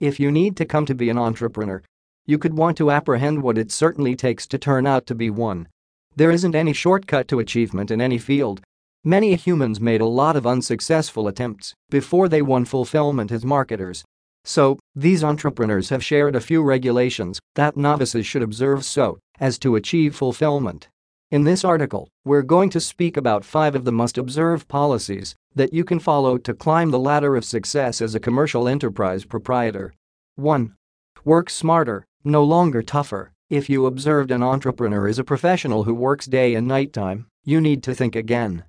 If you need to come to be an entrepreneur, you could want to apprehend what it certainly takes to turn out to be one. There isn't any shortcut to achievement in any field. Many humans made a lot of unsuccessful attempts before they won fulfillment as marketers. So, these entrepreneurs have shared a few regulations that novices should observe so as to achieve fulfillment. In this article, we're going to speak about 5 of the must-observe policies that you can follow to climb the ladder of success as a commercial enterprise proprietor. 1. Work smarter, no longer tougher. If you observed an entrepreneur as a professional who works day and night time, you need to think again.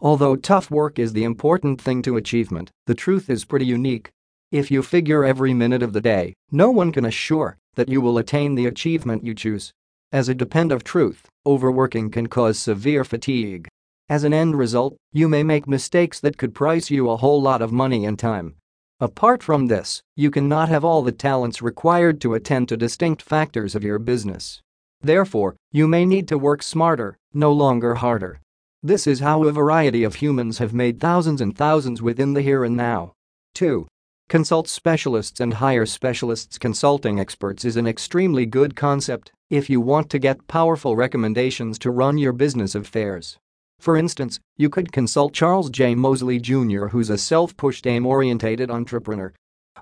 Although tough work is the important thing to achievement, the truth is pretty unique. If you figure every minute of the day, no one can assure that you will attain the achievement you choose. As a depend of truth, overworking can cause severe fatigue. As an end result, you may make mistakes that could price you a whole lot of money and time. Apart from this, you cannot have all the talents required to attend to distinct factors of your business. Therefore, you may need to work smarter, no longer harder. This is how a variety of humans have made thousands and thousands within the here and now. 2. Consult specialists and hire specialists. Consulting experts is an extremely good concept if you want to get powerful recommendations to run your business affairs. For instance, you could consult Charles J. Mosley Jr., who's a self pushed, aim oriented entrepreneur.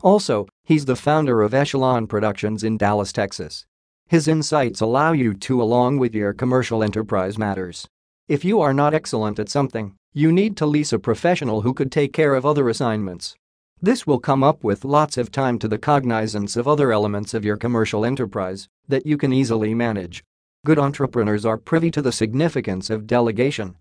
Also, he's the founder of Echelon Productions in Dallas, Texas. His insights allow you to, along with your commercial enterprise matters. If you are not excellent at something, you need to lease a professional who could take care of other assignments. This will come up with lots of time to the cognizance of other elements of your commercial enterprise that you can easily manage. Good entrepreneurs are privy to the significance of delegation.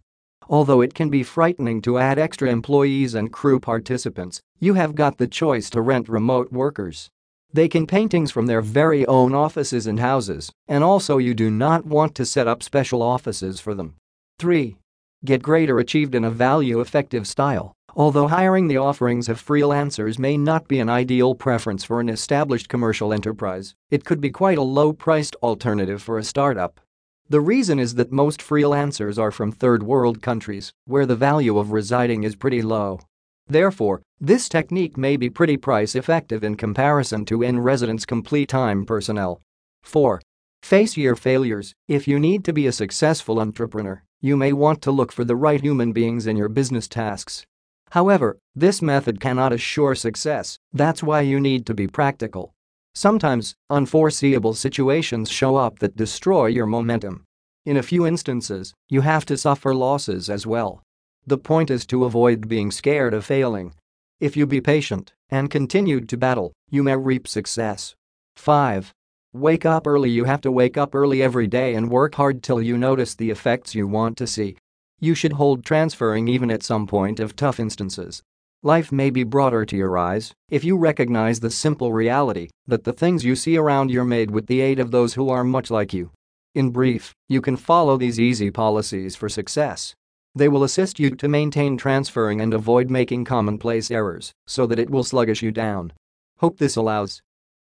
Although it can be frightening to add extra employees and crew participants, you have got the choice to rent remote workers. They can paintings from their very own offices and houses, and also you do not want to set up special offices for them. 3. Get greater achieved in a value effective style. Although hiring the offerings of freelancers may not be an ideal preference for an established commercial enterprise, it could be quite a low-priced alternative for a startup. The reason is that most freelancers are from third world countries where the value of residing is pretty low. Therefore, this technique may be pretty price effective in comparison to in residence complete time personnel. 4. Face your failures. If you need to be a successful entrepreneur, you may want to look for the right human beings in your business tasks. However, this method cannot assure success, that's why you need to be practical. Sometimes, unforeseeable situations show up that destroy your momentum. In a few instances, you have to suffer losses as well. The point is to avoid being scared of failing. If you be patient and continue to battle, you may reap success. 5. Wake up early You have to wake up early every day and work hard till you notice the effects you want to see. You should hold transferring even at some point of tough instances. Life may be broader to your eyes if you recognize the simple reality that the things you see around you are made with the aid of those who are much like you. In brief, you can follow these easy policies for success. They will assist you to maintain transferring and avoid making commonplace errors so that it will sluggish you down. Hope this allows